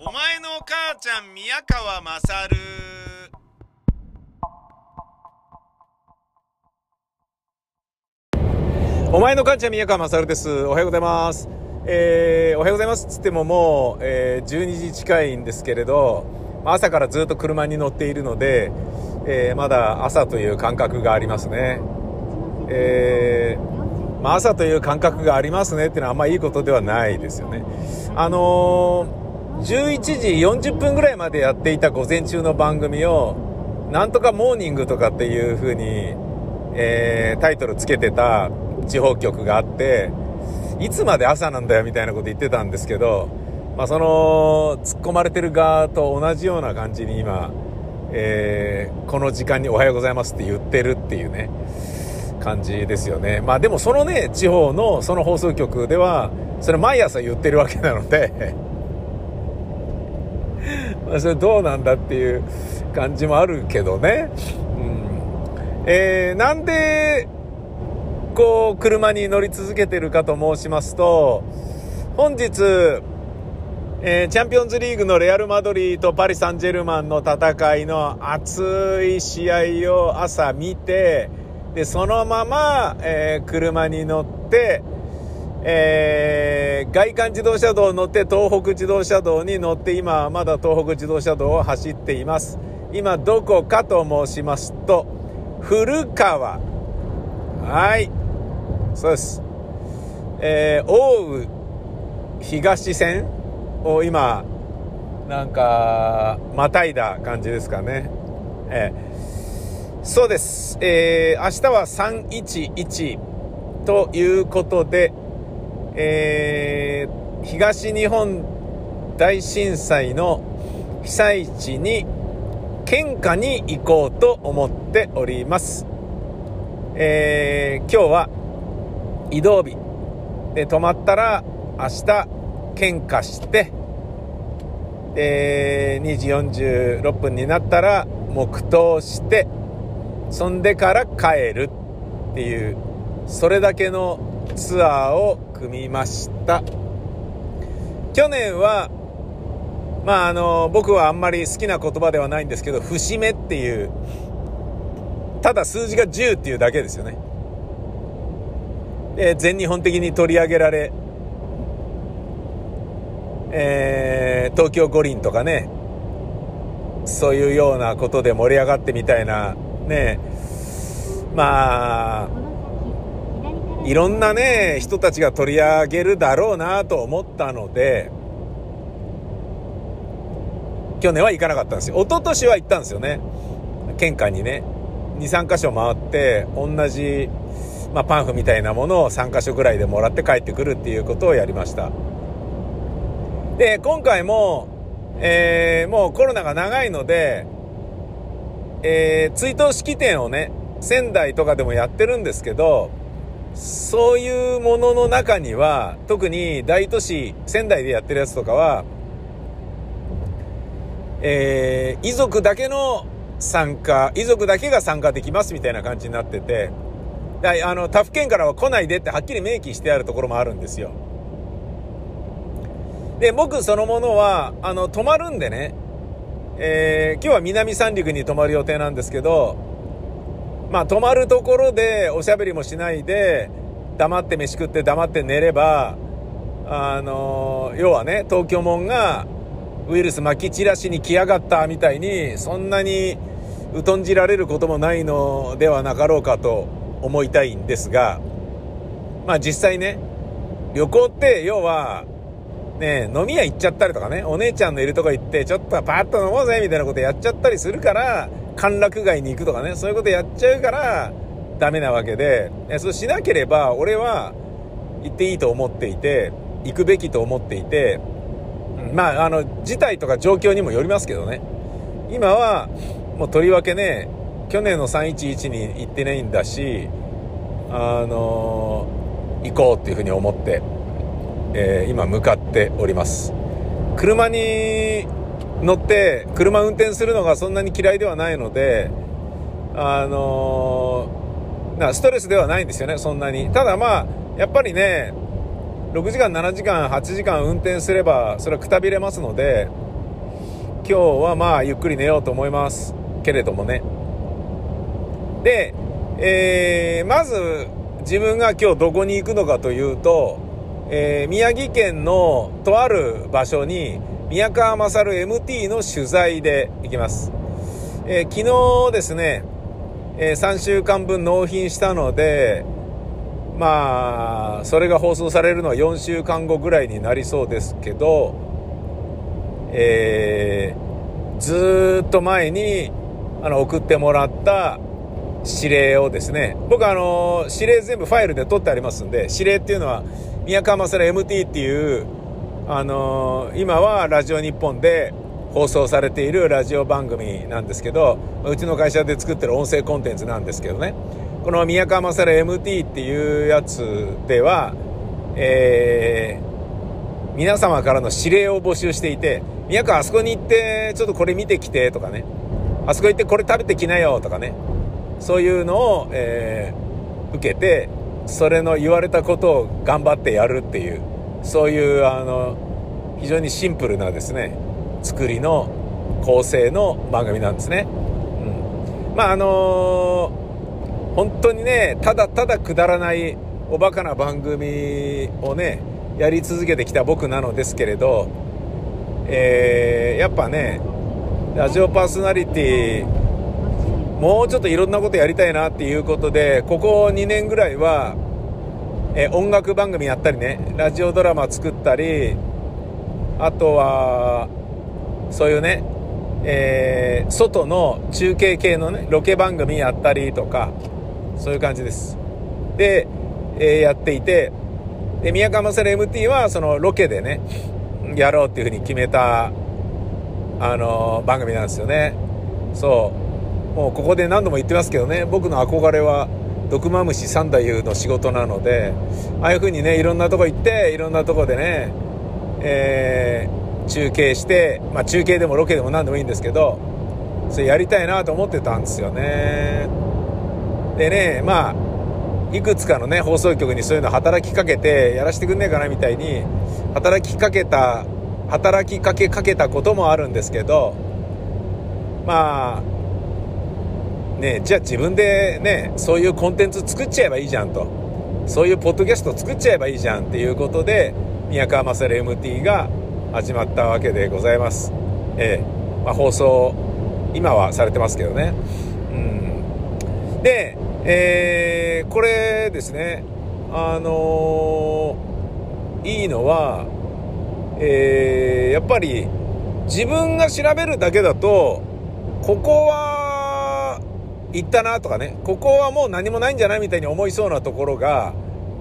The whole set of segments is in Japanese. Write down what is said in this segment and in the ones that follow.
お前のお母ちゃん宮川まさるお前の母ちゃん宮川勝です。おはようございます。えー、おはようございますっつってももう、えー、12時近いんですけれど、まあ朝からずっと車に乗っているので、えー、まだ朝という感覚がありますね。えー、まあ朝という感覚がありますねっていうのはあんまいいことではないですよね。あのー、11時40分ぐらいまでやっていた午前中の番組を、なんとかモーニングとかっていう風に、えー、タイトルつけてた地方局があって、いつまで朝なんだよみたいなこと言ってたんですけど、まあ、その、突っ込まれてる側と同じような感じに今、えー、この時間におはようございますって言ってるっていうね、感じですよね。まあでもそのね、地方のその放送局では、それ毎朝言ってるわけなので、ま あそれどうなんだっていう感じもあるけどね。うん。えー、なんで、こう、車に乗り続けてるかと申しますと、本日、えーチャンピオンズリーグのレアル・マドリーとパリ・サンジェルマンの戦いの熱い試合を朝見て、で、そのまま、えー車に乗って、えー外環自動車道に乗って東北自動車道に乗って今まだ東北自動車道を走っています。今どこかと申しますと、古川。はい。そうです。えー、奥羽東線を今、なんか、またいだ感じですかね。えーそうです。えー、明日は311ということで、えー、東日本大震災の被災地に献花に行こうと思っております。えー、今日は移動日で泊まったら明日献花してで2時46分になったら黙祷してそんでから帰るっていうそれだけのツアーを組みました。去年はまああの僕はあんまり好きな言葉ではないんですけど節目っていうただ数字が10っていうだけですよね。で全日本的に取り上げられ、えー東京五輪とかねそういうようなことで盛り上がってみたいなね。まあいろんなね人たちが取り上げるだろうなと思ったので去年は行かなかったんですよ。一昨年は行ったんですよね。献花にね。23箇所回って同じ、まあ、パンフみたいなものを3箇所ぐらいでもらって帰ってくるっていうことをやりました。で今回も、えーもうコロナが長いので、えー追悼式典をね仙台とかでもやってるんですけどそういうものの中には特に大都市仙台でやってるやつとかはえー遺族だけの参加、遺族だけが参加できますみたいな感じになってて、だあの、他府県からは来ないでってはっきり明記してあるところもあるんですよ。で、僕そのものは、あの、泊まるんでね、えー今日は南三陸に泊まる予定なんですけど、まあ、泊まるところでおしゃべりもしないで、黙って飯食って黙って寝れば、あの要はね、東京門が、ウイルス撒き散らしに来やがったみたいに、そんなに疎んじられることもないのではなかろうかと思いたいんですが、まあ実際ね、旅行って要は、ね、飲み屋行っちゃったりとかね、お姉ちゃんのいるとこ行って、ちょっとパッと飲もうぜみたいなことやっちゃったりするから、歓楽街に行くとかね、そういうことやっちゃうから、ダメなわけで、そうしなければ、俺は行っていいと思っていて、行くべきと思っていて、まあ、あの、事態とか状況にもよりますけどね。今は、もうとりわけね、去年の311に行ってないんだし、あの行こうっていうふうに思って、えー今向かっております。車に乗って、車運転するのがそんなに嫌いではないので、あのなストレスではないんですよね、そんなに。ただまあ、やっぱりね、6時間、7時間、8時間運転すれば、それはくたびれますので、今日はまあゆっくり寝ようと思いますけれどもねで、えー、まず自分が今日どこに行くのかというと、えー、宮城県のとある場所に宮川勝 MT の取材で行きます、えー、昨日ですね、えー、3週間分納品したのでまあそれが放送されるのは4週間後ぐらいになりそうですけどえー、ずっと前にあの送ってもらった指令をですね僕あの指令全部ファイルで取ってありますんで指令っていうのは宮川勝 MT っていうあの今はラジオ日本で放送されているラジオ番組なんですけどうちの会社で作ってる音声コンテンツなんですけどね。この宮川勝 MT っていうやつではえー、皆様からの指令を募集していて宮川あそこに行ってちょっとこれ見てきてとかね。あそこ行ってこれ食べてきなよとかね。そういうのを、えー、受けてそれの言われたことを頑張ってやるっていう。そういうあの非常にシンプルなですね作りの構成の番組なんですね。うん、まああのー、本当にねただただくだらないおバカな番組をねやり続けてきた僕なのですけれど、えー、やっぱねラジオパーソナリティもうちょっといろんなことやりたいなっていうことでここ2年ぐらいは、え音楽番組やったりねラジオドラマ作ったりあとはそういうね、えー、外の中継系のねロケ番組やったりとかそういう感じです。で、えー、やっていてで宮川勝 MT はそのロケでねやろうっていうふうに決めたあの番組なんですよね。そう。もうここで何度も言ってますけどね僕の憧れは毒マムシ三太夫の仕事なのでああいう風にねいろんなとこ行っていろんなとこでね、えー、中継して、まあ、中継でもロケでも何でもいいんですけどそれやりたいなと思ってたんですよね。でねまあいくつかのね放送局にそういうの働きかけてやらせてくんねえかなみたいに働きかけた働きかけかけたこともあるんですけどまあね、じゃあ自分でね、そういうコンテンツ作っちゃえばいいじゃんと。そういうポッドキャスト作っちゃえばいいじゃんっていうことで、宮川勝 MT が始まったわけでございます。えー、まあ、放送、今はされてますけどね。うん。で、えー、これですね、あのー、いいのは、えー、やっぱり自分が調べるだけだと、ここは行ったなとかね、ここはもう何もないんじゃないみたいに思いそうなところが、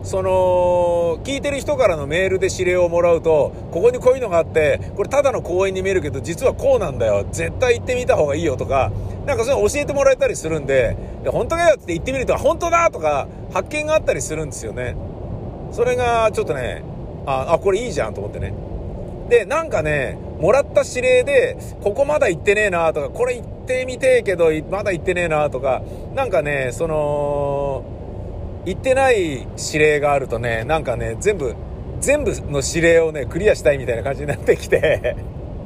その、聞いてる人からのメールで指令をもらうと、ここにこういうのがあって、これただの公園に見えるけど、実はこうなんだよ。絶対行ってみた方がいいよとか、なんかそういうの教えてもらえたりするんで、で本当かよって言ってみると、本当だとか、発見があったりするんですよね。それが、ちょっとね、あ、あ、これいいじゃんと思ってね。で、なんかね、もらった指令で、ここまだ行ってねえなとか、これ行ってみてえけど、まだ行ってねえなとか、なんかね、その、行ってない指令があるとね、なんかね、全部、全部の指令をね、クリアしたいみたいな感じになってきて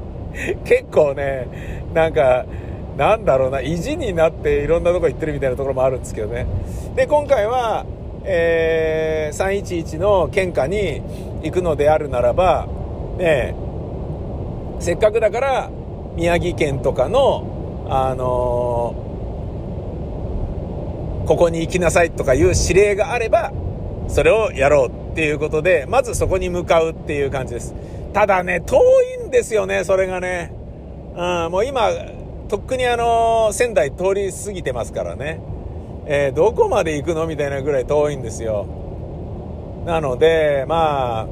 結構ね、なんか、なんだろうな、意地になっていろんなとこ行ってるみたいなところもあるんですけどね。で、今回は、えー、311の献花に行くのであるならば、ねせっかくだから宮城県とかの、あのー、ここに行きなさいとかいう指令があれば、それをやろうっていうことで、まずそこに向かうっていう感じです。ただね、遠いんですよね、それがね。うん、もう今、とっくにあのー、仙台通り過ぎてますからね。えー、どこまで行くの？みたいなぐらい遠いんですよ。なので、まあ、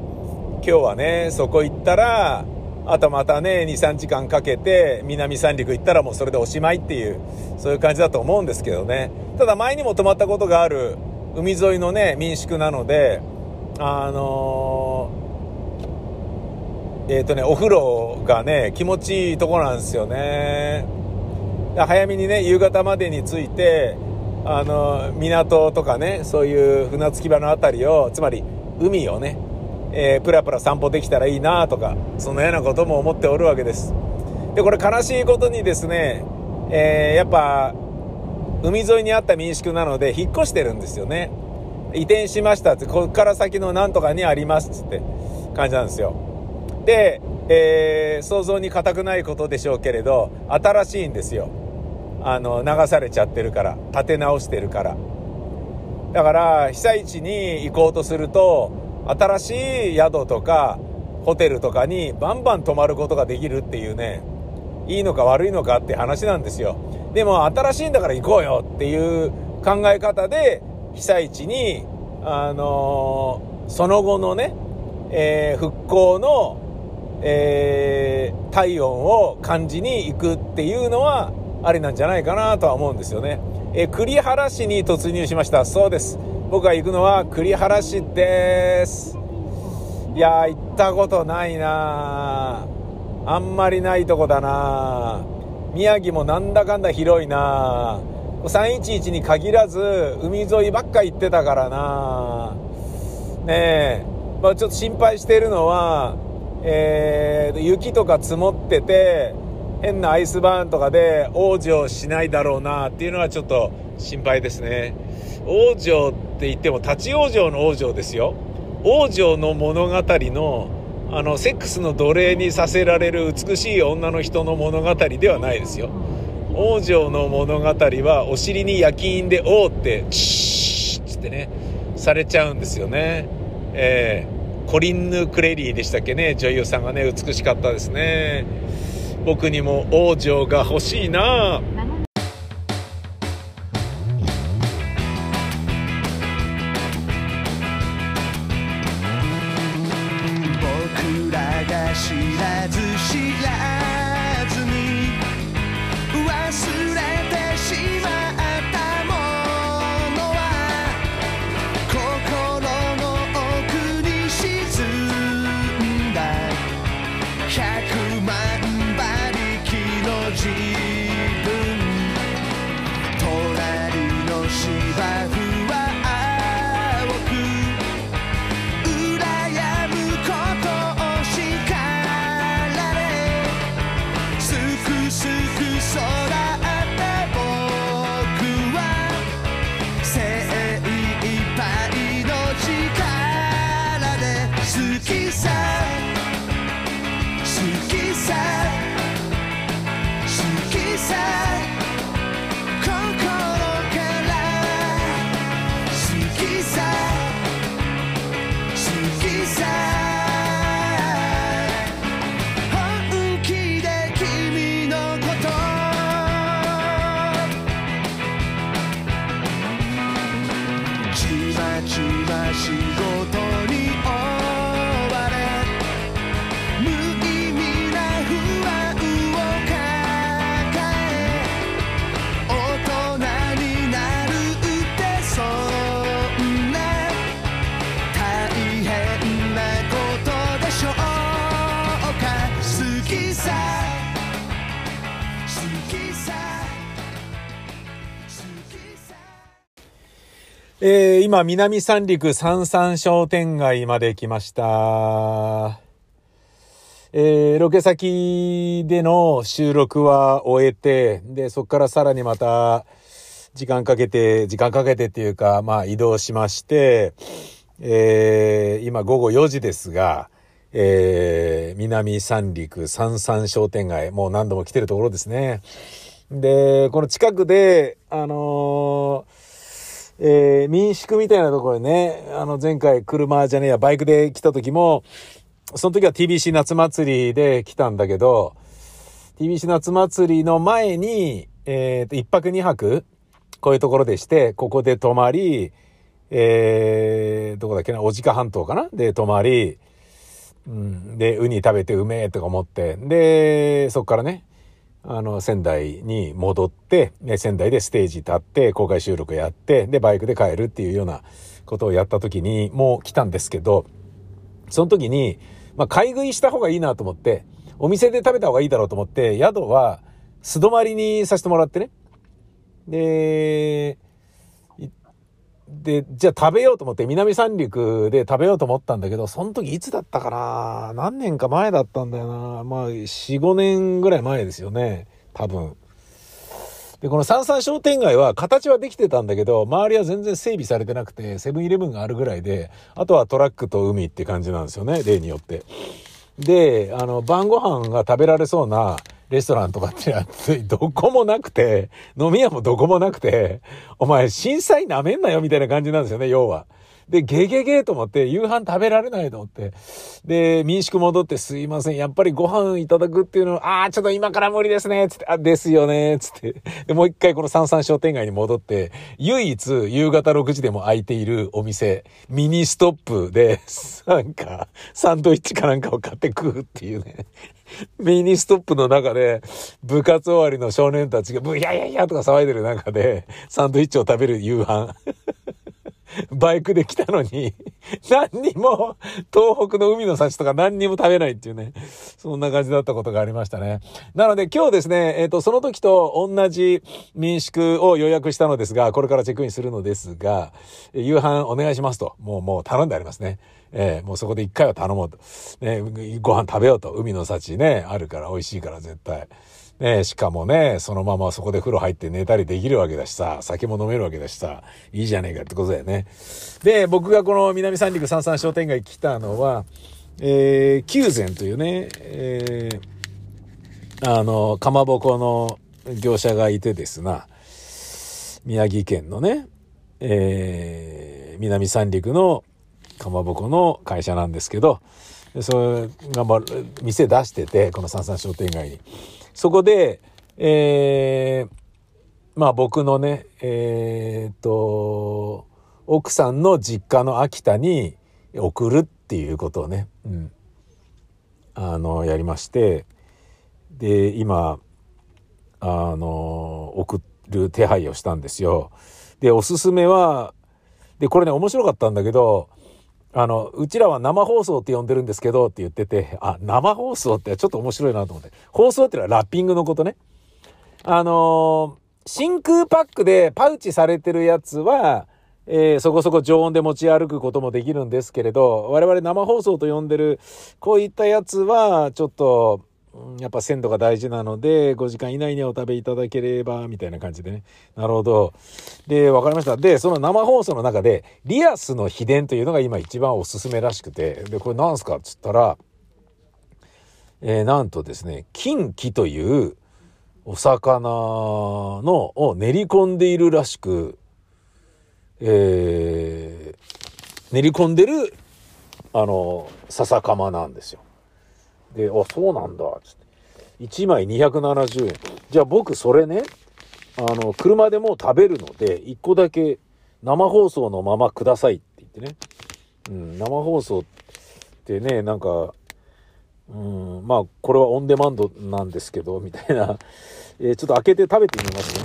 今日はね、そこ行ったら、あとまたね、2、3時間かけて南三陸行ったらもうそれでおしまいっていう、そういう感じだと思うんですけどね。ただ前にも泊まったことがある海沿いのね、民宿なので、あのー、えっ、ー、とね、お風呂がね、気持ちいいとこなんですよね。早めにね、夕方までに着いて、あの、港とかね、そういう船着き場の辺りを、つまり海をね、えー、プラプラ散歩できたらいいなとか、そのようなことも思っておるわけです。で、これ悲しいことにですね、えー、やっぱ、海沿いにあった民宿なので、引っ越してるんですよね。移転しましたって、こっから先のなんとかにありますっつって感じなんですよ。で、えー、想像に難くないことでしょうけれど、新しいんですよ。あの、流されちゃってるから、建て直してるから。だから、被災地に行こうとすると、新しい宿とか、ホテルとかにバンバン泊まることができるっていうね、いいのか悪いのかって話なんですよ。でも、新しいんだから行こうよっていう考え方で、被災地に、あのー、その後のね、えー、復興の、えー、体温を感じに行くっていうのはありなんじゃないかなとは思うんですよね。え、栗原市に突入しました。そうです。僕が行くのは栗原市です。いや行ったことないな。あんまりないとこだな。宮城もなんだかんだ広いな。311に限らず海沿いばっか行ってたからな。ねえ、まあ、ちょっと心配してるのは、えー、雪とか積もってて変なアイスバーンとかで往生しないだろうなっていうのはちょっと心配ですね。往生って言っても立ち往生の往生ですよ。王女の物語のあのセックスの奴隷にさせられる美しい女の人の物語ではないですよ。王女の物語はお尻に焼き印で「おう」って「チー」ってねされちゃうんですよね。えー、コリンヌ・クレリーでしたっけね。女優さんがね美しかったですね。僕にも王女が欲しいな。え今、南三陸三三商店街まで来ました。えー、ロケ先での収録は終えて、で、そこからさらにまた、時間かけて、時間かけてっていうか、まあ移動しまして、えー、今午後4時ですが、えー、南三陸三三商店街、もう何度も来てるところですね。で、この近くで、あのえー、民宿みたいなところね、あの前回車じゃねえや、バイクで来た時も、その時は TBC 夏祭りで来たんだけど、TBC 夏祭りの前に、えっ、ー、と、一泊二泊、こういうところでして、ここで泊まり、えー、どこだっけな、おじか半島かな？で泊まり、うん、で、ウニ食べてうめえとか思って、で、そっからね、あの、仙台に戻って、ね、仙台でステージ立って、公開収録やって、で、バイクで帰るっていうようなことをやった時に、もう来たんですけど、その時に、まあ、買い食いした方がいいなと思って、お店で食べた方がいいだろうと思って、宿は素泊まりにさせてもらってね。で、で、じゃあ食べようと思って、南三陸で食べようと思ったんだけど、その時いつだったかな？何年か前だったんだよな。まあ、4、5年ぐらい前ですよね。多分。で、この三々商店街は形はできてたんだけど、周りは全然整備されてなくて、セブンイレブンがあるぐらいで、あとはトラックと海って感じなんですよね、例によって。で、あの、晩ご飯が食べられそうなレストランとかってやつ、どこもなくて、飲み屋もどこもなくて、お前震災舐めんなよみたいな感じなんですよね、要は。で、ゲゲゲと思って、夕飯食べられないと思って。で、民宿戻ってすいません。やっぱりご飯いただくっていうのは、ああ、ちょっと今から無理ですね。つって、あ、ですよね。つって。で、もう一回この三々商店街に戻って、唯一夕方6時でも開いているお店、ミニストップで、なんか、サンドイッチかなんかを買って食うっていうね。ミニストップの中で、部活終わりの少年たちが、ブヒャヒャヒャとか騒いでる中で、サンドイッチを食べる夕飯。バイクで来たのに、何にも、東北の海の幸とか何にも食べないっていうね、そんな感じだったことがありましたね。なので今日ですね、えっ、ー、と、その時と同じ民宿を予約したのですが、これからチェックインするのですが、夕飯お願いしますと、もうもう頼んでありますね。えー、もうそこで一回は頼もうと。ね、ご飯食べようと。海の幸ね、あるから美味しいから絶対。ねしかもね、そのままそこで風呂入って寝たりできるわけだしさ、酒も飲めるわけだしさ、いいじゃねえかってことだよね。で、僕がこの南三陸三三商店街来たのは、えー、九前というね、えー、あの、かまぼこの業者がいてですな、宮城県のね、えー、南三陸のかまぼこの会社なんですけど、それが、ま、店出してて、この三三商店街に。そこで、えー、まあ僕のね、えー、っと、奥さんの実家の秋田に送るっていうことをね、うん、あの、やりまして、で、今、あの、送る手配をしたんですよ。で、おすすめは、で、これね、面白かったんだけど、あの、うちらは生放送って呼んでるんですけどって言ってて、あ、生放送ってちょっと面白いなと思って。放送ってのはラッピングのことね。あのー、真空パックでパウチされてるやつは、えー、そこそこ常温で持ち歩くこともできるんですけれど、我々生放送と呼んでる、こういったやつは、ちょっと、やっぱ鮮度が大事なので、5時間以内にお食べいただければ、みたいな感じでね。なるほど。で、わかりました。で、その生放送の中で、リアスの秘伝というのが今一番おすすめらしくて、で、これ何すか？っつったら、えー、なんとですね、金気というお魚の、を練り込んでいるらしく、えー、練り込んでる、あの、笹かまなんですよ。で、あ、そうなんだ、つって。1枚270円。じゃあ僕それね、あの、車でも食べるので、1個だけ生放送のままくださいって言ってね。うん、生放送ってね、なんか、うん、まあ、これはオンデマンドなんですけど、みたいな。えー、ちょっと開けて食べてみますね。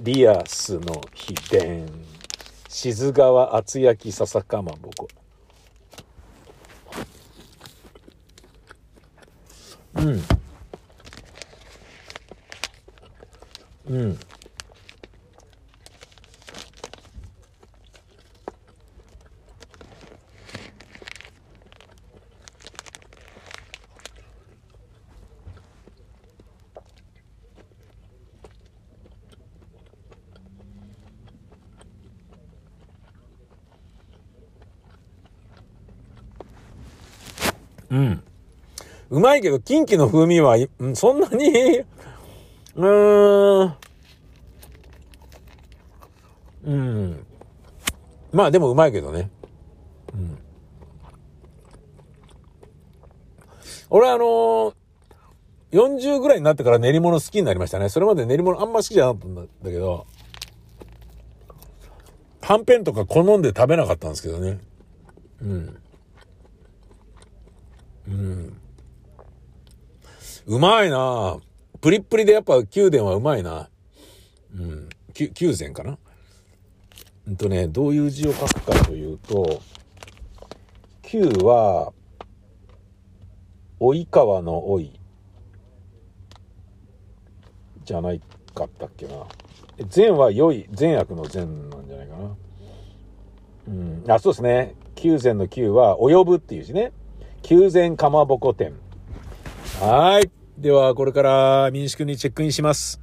リアスの秘伝。静川厚焼き笹かまぼこ。うん。うん。うんうまいけど、キンキの風味は、そんなにうーん、うん。まあでもうまいけどね。うん。俺あのー、40ぐらいになってから練り物好きになりましたね。それまで練り物あんま好きじゃなかったんだけど、はんぺんとか好んで食べなかったんですけどね。うん。うん。うまいなプリップリでやっぱ宮殿はうまいな。うん。宮殿かなうんとね、どういう字を書くかというと、旧は、及川の追いじゃないかったっけな。善は良い、善悪の善なんじゃないかな。うん。あ、そうですね。九善の九は、及ぶっていう字ね。九善かまぼこ店。はい。では、これから民宿にチェックインします。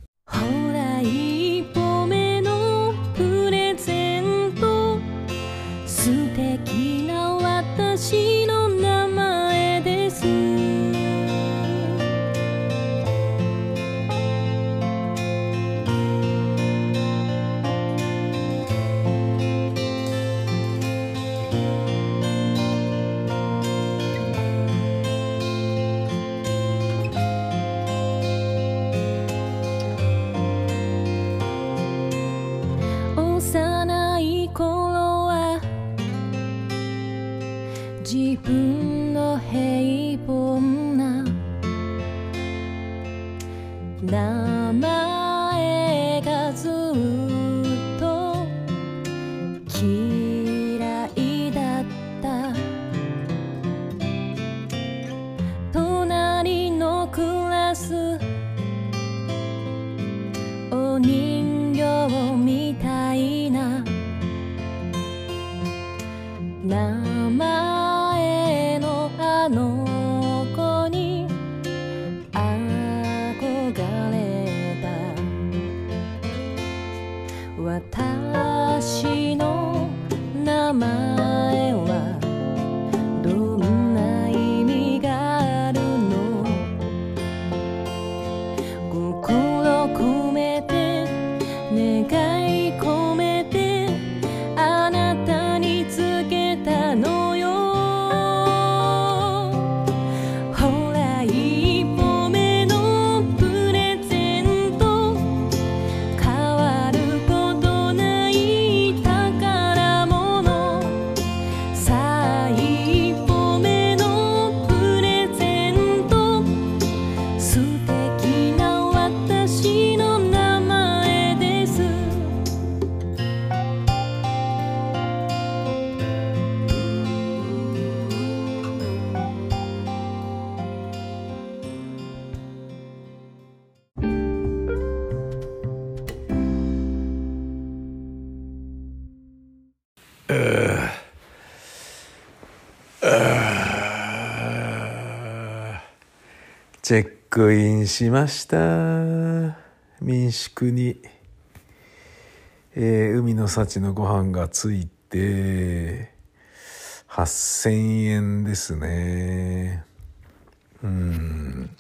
クインしました。民宿に。えー海の幸のご飯がついて、8000円ですね。うん。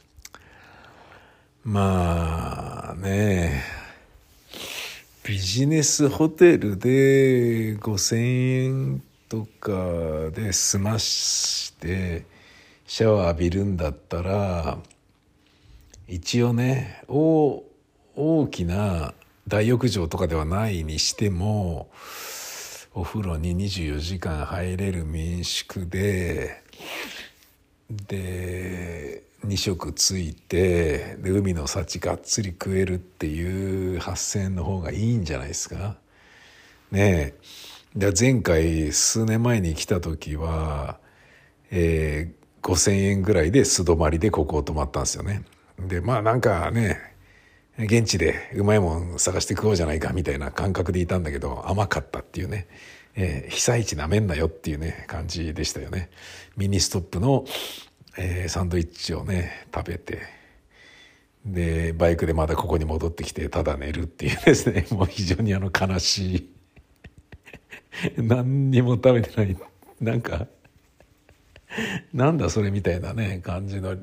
まあね、ビジネスホテルで5000円とかで済まして、シャワー浴びるんだったら、一応ね、大、大きな大浴場とかではないにしても、お風呂に24時間入れる民宿で、で、2食ついて、で、海の幸がっつり食えるっていう8000円の方がいいんじゃないですか。ねえ。で前回数年前に来た時は、えー5000円ぐらいで素泊まりでここを泊まったんですよね。で、まあなんかね、現地でうまいもん探して食おうじゃないかみたいな感覚でいたんだけど甘かったっていうね、えー被災地なめんなよっていうね感じでしたよね。ミニストップの、えーサンドイッチをね食べてでバイクでまたここに戻ってきてただ寝るっていうですね。もう非常にあの悲しい。何にも食べてない。なんかなんだそれみたいなね感じの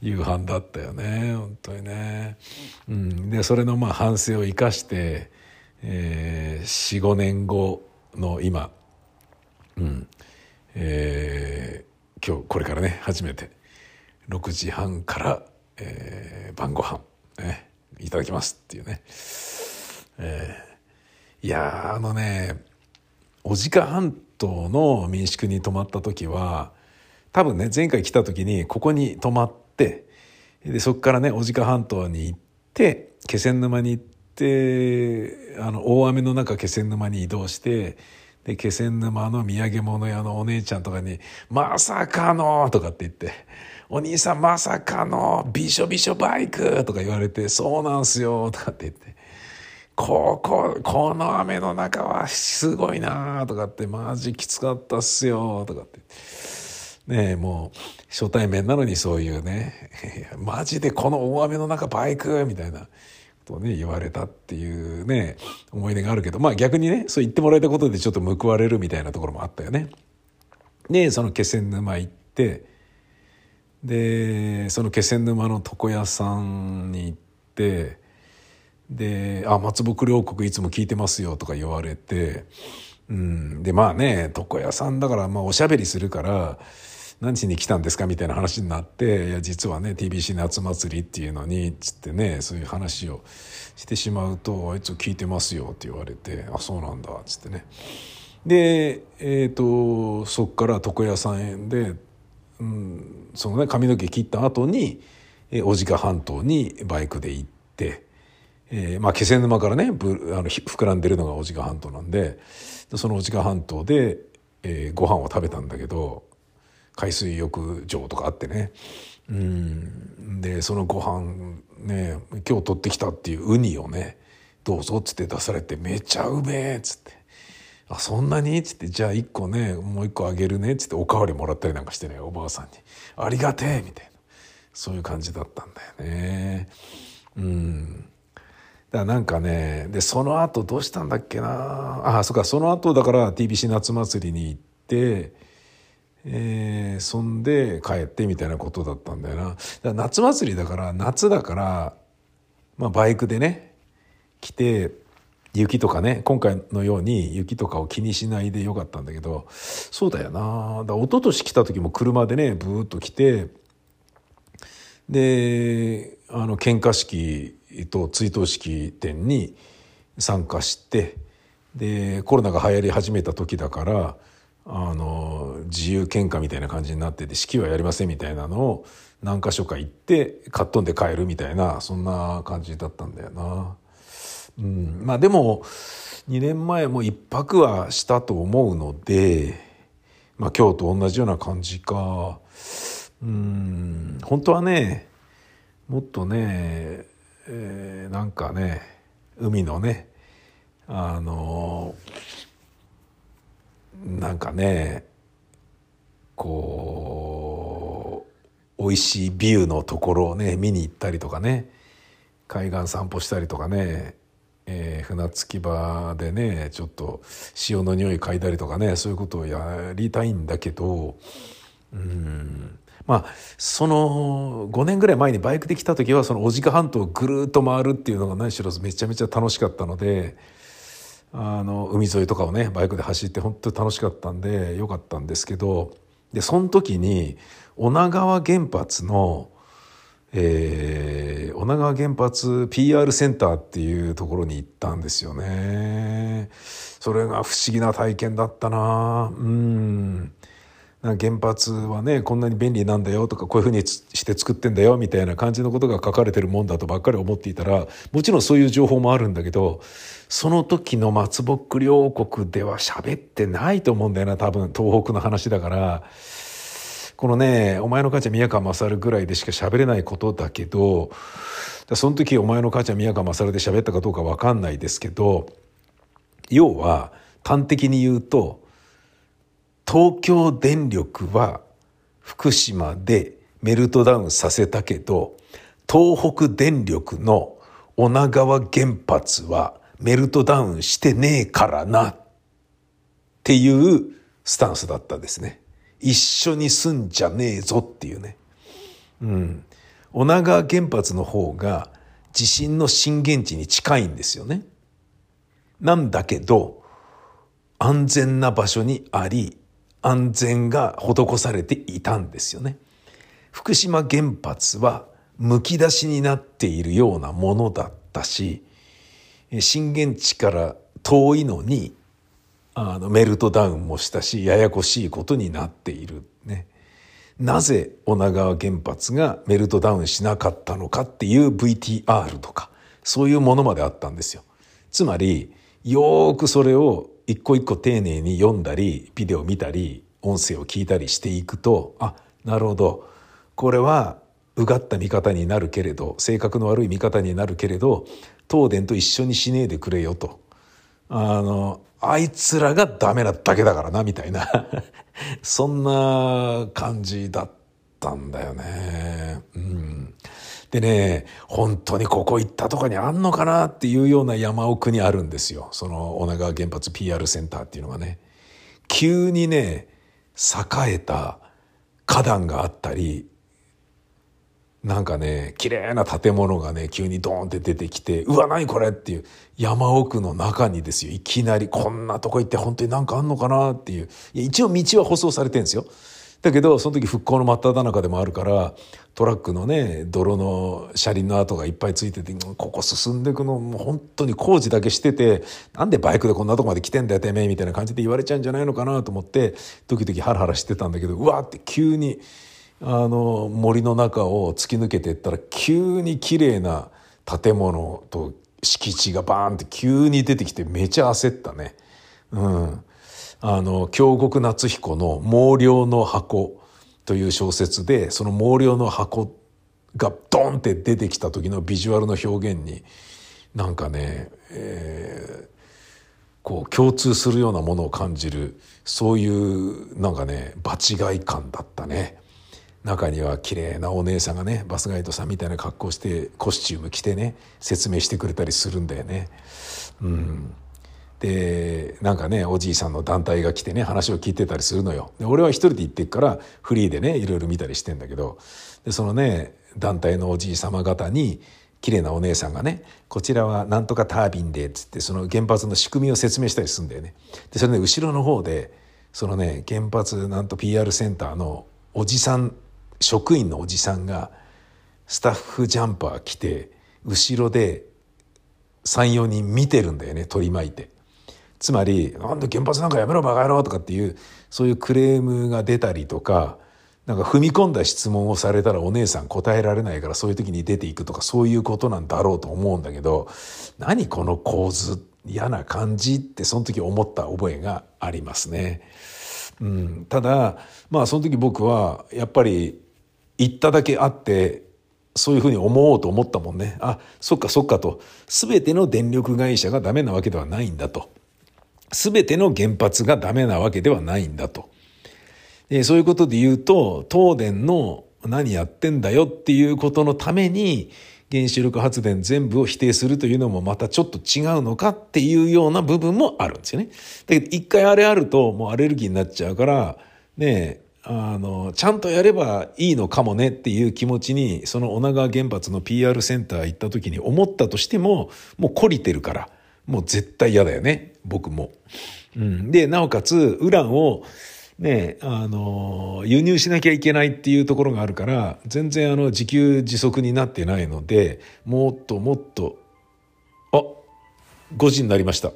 夕飯だったよね本当にね。うん、でそれのまあ反省を生かして、えー、45年後の今、うんえー今日これからね初めて6時半から、えー晩ご飯ねいただきますっていうね。えーいやあのね小鹿半島の民宿に泊まった時は多分ね前回来た時にここに泊まってでそこからね小鹿半島に行って気仙沼に行ってあの大雨の中気仙沼に移動してで気仙沼の土産物屋のお姉ちゃんとかに「まさかの!」とかって言って「お兄さんまさかのびしょびしょバイク!」とか言われて「そうなんすよ」とかって言って。ここ、この雨の中はすごいなとかって、マジきつかったっすよとかって。ねえ、もう、初対面なのにそういうね、マジでこの大雨の中バイクみたいなことをね、言われたっていうね、思い出があるけど、まあ逆にね、そう言ってもらえたことでちょっと報われるみたいなところもあったよね。で、その気仙沼行って、で、その気仙沼の床屋さんに行って、で「あ松木両国いつも聞いてますよ」とか言われて、うん、でまあね床屋さんだから、まあ、おしゃべりするから「何しに来たんですか?」みたいな話になって「いや実はね TBC 夏祭りっていうのに」つってねそういう話をしてしまうと「あいつ聞いてますよ」って言われて「あそうなんだ」っつってねでえっ、とそっから床屋さんへで、うん、そのね髪の毛切った後に小鹿半島にバイクで行って。えーまあ、気仙沼からねぶあの膨らんでるのが小鹿半島なんででその小鹿半島で、えーご飯を食べたんだけど海水浴場とかあってね。うん。でそのご飯ね今日取ってきたっていうウニをねどうぞっつって出されてめちゃうめえっつって。あそんなにっつって。じゃあ1個ねもう1個あげるねっつっておかわりもらったりなんかしてねおばあさんに「ありがてえ」みたいな。そういう感じだったんだよね。うん。だからなんかねでその後どうしたんだっけな。あそっかその後だから TBC 夏祭りに行ってえーそんで帰ってみたいなことだったんだよな。だ夏祭りだから夏だから、まあ、バイクでね来て雪とかね今回のように雪とかを気にしないでよかったんだけどそうだよな。だ一昨年来た時も車でねブーッと来てであの献花式と追悼式典に参加してでコロナが流行り始めた時だからあの自由献花みたいな感じになってて式はやりませんみたいなのを何か所か行って買っ飛んで帰るみたいなそんな感じだったんだよな。うん、まあでも2年前も一泊はしたと思うので、まあ、今日と同じような感じか。うん本当はねもっとね、えーなんかね海のねあのなんかねこう美味しいビューのところをね見に行ったりとかね海岸散歩したりとかね、えー船着き場でねちょっと潮の匂い嗅いだりとかねそういうことをやりたいんだけどうんまあその5年ぐらい前にバイクで来た時はその小鹿半島をぐるっと回るっていうのが何しろめちゃめちゃ楽しかったのであの海沿いとかをねバイクで走って本当に楽しかったんでよかったんですけどでその時に女川原発のえー、女川原発 PR センターっていうところに行ったんですよね。それが不思議な体験だったなうん。原発はねこんなに便利なんだよとかこういうふうにして作ってんだよみたいな感じのことが書かれてるもんだとばっかり思っていたらもちろんそういう情報もあるんだけどその時の松ぼっくり王国では喋ってないと思うんだよな多分東北の話だから。このね、お前の母ちゃん宮川勝ぐらいでしか喋れないことだけど、その時お前の母ちゃん宮川勝で喋ったかどうかわかんないですけど、要は端的に言うと、東京電力は福島でメルトダウンさせたけど、東北電力の女川原発はメルトダウンしてねえからなっていうスタンスだったですね。一緒に住んじゃねえぞっていうね。うん。女川原発の方が地震の震源地に近いんですよね。なんだけど、安全な場所にあり、安全が施されていたんですよね。福島原発はむき出しになっているようなものだったし、震源地から遠いのに、あのメルトダウンもしたしややこしいことになっているね。なぜ女川原発がメルトダウンしなかったのかっていう VTR とかそういうものまであったんですよ。つまりよくそれを一個一個丁寧に読んだりビデオ見たり音声を聞いたりしていくとあなるほどこれはうがった見方になるけれど性格の悪い見方になるけれど東電と一緒にしねえでくれよと。あの、あいつらがダメなだけだからな、みたいな。そんな感じだったんだよね。うん。でね、本当にここ行ったとかにあんのかなっていうような山奥にあるんですよ。その女川原発 PR センターっていうのがね。急にね、栄えた花壇があったり、なんかね、綺麗な建物がね、急にドーンって出てきて、うわ、何これっていう、山奥の中にですよ、いきなりこんなとこ行って本当になんかあんのかなっていう。一応道は舗装されてるんですよ。だけど、その時復興の真っ只中でもあるから、トラックのね、泥の車輪の跡がいっぱいついてて、ここ進んでいくの、もう本当に工事だけしてて、なんでバイクでこんなとこまで来てんだよ、てめえ、みたいな感じで言われちゃうんじゃないのかなと思って、時々ハラハラしてたんだけど、うわって急に、あの森の中を突き抜けていったら急に綺麗な建物と敷地がバーンって急に出てきてめちゃ焦ったね。うん。あの京極夏彦の「毛量の箱」という小説でその毛量の箱がドンって出てきた時のビジュアルの表現になんかね、えーこう共通するようなものを感じるそういうなんかね場違い感だったね。中には綺麗なお姉さんがねバスガイドさんみたいな格好してコスチューム着てね説明してくれたりするんだよね。うん、でなんかねおじいさんの団体が来てね話を聞いてたりするのよ。で俺は一人で行ってっからフリーでねいろいろ見たりしてんだけどでそのね団体のおじい様方に綺麗なお姉さんがねこちらはなんとかタービンでっつってその原発の仕組みを説明したりするんだよね。でそれね後ろの方でそのね原発なんと PR センターのおじさん職員のおじさんがスタッフジャンパー着て後ろで34人見てるんだよね取り巻いて。つまり「なんで原発なんかやめろバカ野郎」とかっていうそういうクレームが出たりとかなんか踏み込んだ質問をされたらお姉さん答えられないからそういう時に出ていくとかそういうことなんだろうと思うんだけど何この構図嫌な感じってその時思った覚えがありますね。うん、ただまあその時僕はやっぱり行っただけあってそういうふうに思おうと思ったもんねあそっかそっかと全ての電力会社がダメなわけではないんだと。全ての原発がダメなわけではないんだとでそういうことで言うと東電の何やってんだよっていうことのために原子力発電全部を否定するというのもまたちょっと違うのかっていうような部分もあるんですよね。だけど一回あれあるともうアレルギーになっちゃうからねあのちゃんとやればいいのかもねっていう気持ちにその女川原発の PR センター行った時に思ったとしてももう懲りてるからもう絶対嫌だよね僕も。うん、でなおかつウランをね、あの、輸入しなきゃいけないっていうところがあるから、全然あの、自給自足になってないので、もっともっと、あ、5時になりました。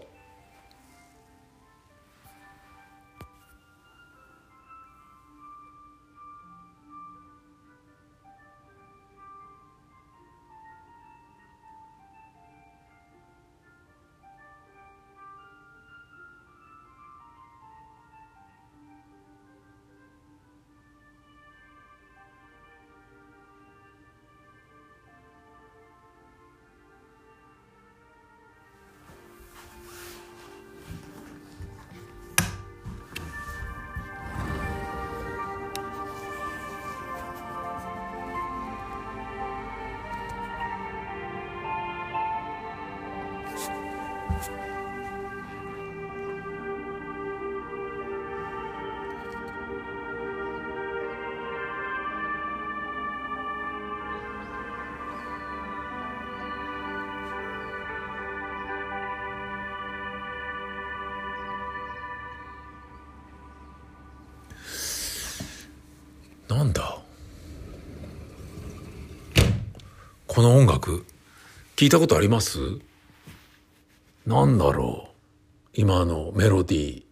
なんだ？この音楽聞いたことあります？なんだろう今のメロディー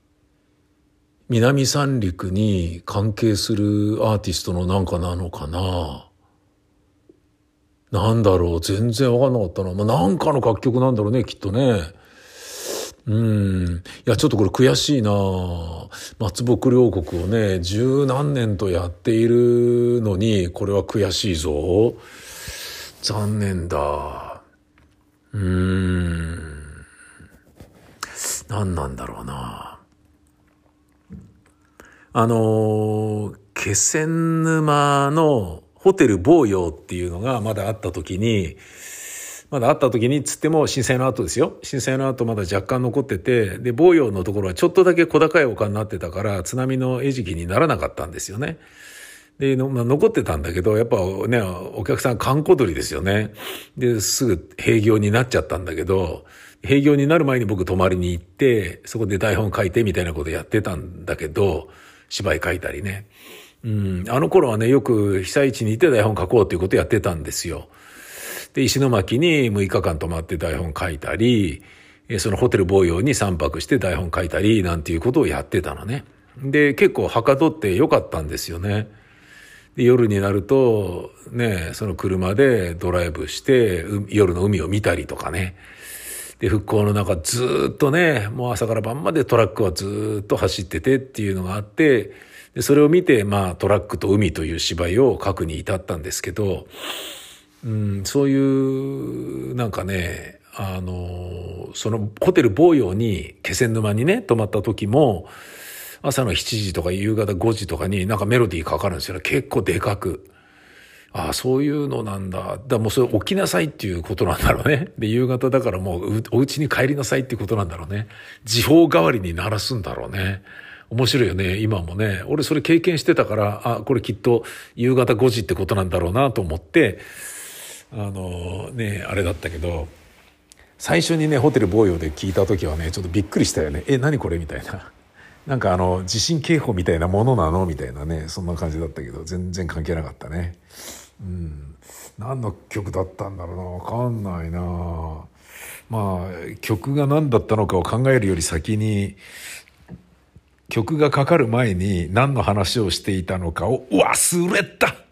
南三陸に関係するアーティストのなんかなのかななんだろう全然わかんなかったな。まあ、なんかの楽曲なんだろうね、きっとね。うん。いや、ちょっとこれ悔しいな松木両国をね、十何年とやっているのに、これは悔しいぞ。残念だ。ううーん。何なんだろうな。あの気仙沼のホテル防洋っていうのがまだあった時に、まだあった時につっても震災の後ですよ。震災の後まだ若干残ってて、で、防洋のところはちょっとだけ小高い丘になってたから津波の餌食にならなかったんですよね。で、まあ、残ってたんだけど、やっぱね、お客さん観光鳥ですよね。で、すぐ閉業になっちゃったんだけど、閉業になる前に僕泊まりに行って、そこで台本書いてみたいなことやってたんだけど、芝居書いたりね。うん、あの頃はね、よく被災地に行って台本書こうっていうことやってたんですよ。で、石巻に6日間泊まって台本書いたり、そのホテル防洋に3泊して台本書いたり、なんていうことをやってたのね。で、結構はかどってよかったんですよね。で夜になると、ね、その車でドライブして、夜の海を見たりとかね。で、復興の中ずっとね、もう朝から晩までトラックはずっと走っててっていうのがあって、でそれを見て、まあトラックと海という芝居を書くに至ったんですけど、うん、そういう、なんかね、あの、そのホテル防洋に気仙沼にね、泊まった時も、朝の7時とか夕方5時とかになんかメロディーかかるんですよ。結構でかく。ああ、そういうのなんだ。だからもうそれ起きなさいっていうことなんだろうね。で、夕方だからもうお家に帰りなさいっていうことなんだろうね。時報代わりに鳴らすんだろうね。面白いよね、今もね。俺それ経験してたから、あ、これきっと夕方5時ってことなんだろうなと思って、あのね、あれだったけど、最初にね、ホテル防洋で聞いた時はね、ちょっとびっくりしたよね。え、何これみたいな。なんかあの、地震警報みたいなものなのみたいなね、そんな感じだったけど、全然関係なかったね。うん。何の曲だったんだろうな、分かんないな。まあ、曲が何だったのかを考えるより先に、曲がかかる前に何の話をしていたのかを忘れた。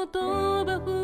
言葉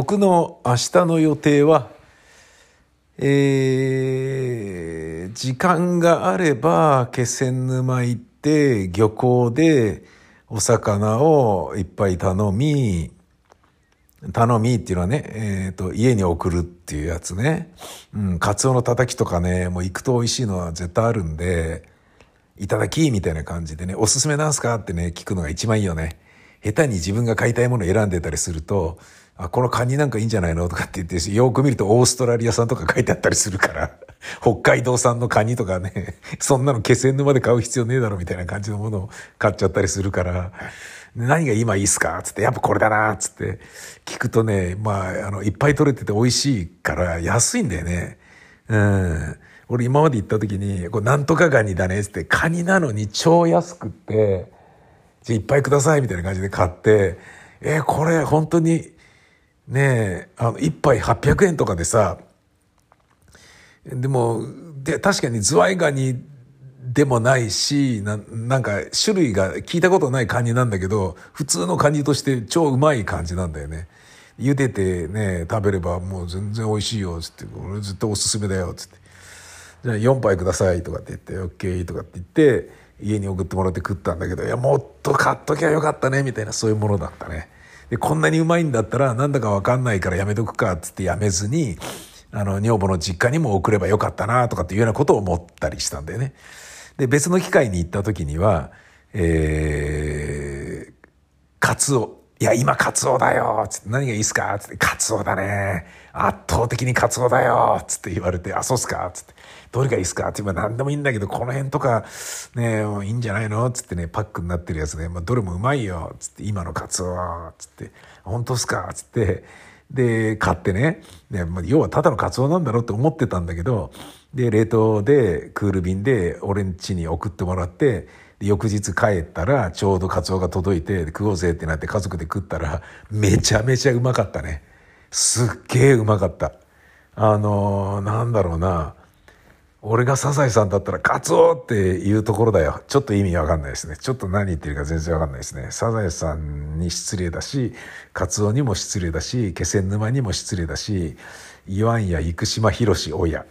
僕の明日の予定は、えー、時間があれば気仙沼行って漁港でお魚をいっぱい頼み、頼みっていうのはね、えっ、と、家に送るっていうやつね。うん、カツオのたたきとかね、もう行くと美味しいのは絶対あるんで、いただきみたいな感じでね、おすすめなんすかってね、聞くのが一番いいよね。下手に自分が買いたいものを選んでたりすると、あ、このカニなんかいいんじゃないのとかって言って、よく見るとオーストラリア産とか書いてあったりするから、北海道産のカニとかね、そんなの気仙沼で買う必要ねえだろみたいな感じのものを買っちゃったりするから、何が今いいっすかつって、やっぱこれだなつって聞くとね、まあ、あの、いっぱい取れてて美味しいから安いんだよね。うん。俺今まで行った時に、これなんとかガニだねつって、カニなのに超安くって、じゃあいっぱいくださいみたいな感じで買って、えーこれ本当に、ねえ、あの、一杯800円とかでさ、でも、で、確かにズワイガニでもないし、ななんか種類が聞いたことないカニなんだけど、普通のカニとして超うまい感じなんだよね。茹でてね、食べればもう全然美味しいよ、つって、これ絶対おすすめだよ、っつって。じゃあ4杯くださいとかって言って、オッケーとかって言って、家に送ってもらって食ったんだけど、いや、もっと買っときゃよかったね、みたいなそういうものだったね。で、こんなにうまいんだったら、なんだかわかんないからやめとくかっ、つってやめずに、あの、女房の実家にも送ればよかったな、とかっていうようなことを思ったりしたんだよね。で、別の機会に行った時には、えー、カツオ。いや、今カツオだよつって、何がいいっすかつって、カツオだね。圧倒的にカツオだよつって言われて、あ、そうっすかつって、どれがいいっすか？って言えば何でもいいんだけど、この辺とか、ね、いいんじゃないの？つってね、パックになってるやつね、まあ、どれもうまいよ。つって、今のカツオ。つって、本当っすか？つって、で、買ってね、でまあ、要はただのカツオなんだろうって思ってたんだけど、で、冷凍で、クール便で、俺ん家に送ってもらって、翌日帰ったら、ちょうどカツオが届いて、食おうぜってなって家族で食ったら、めちゃめちゃうまかったね。すっげえうまかった。あのーなんだろうな。俺がサザエさんだったら、カツオっていうところだよ。ちょっと意味わかんないですね。ちょっと何言ってるか全然わかんないですね。サザエさんに失礼だし、カツオにも失礼だし、気仙沼にも失礼だし、言わんや生島博士親。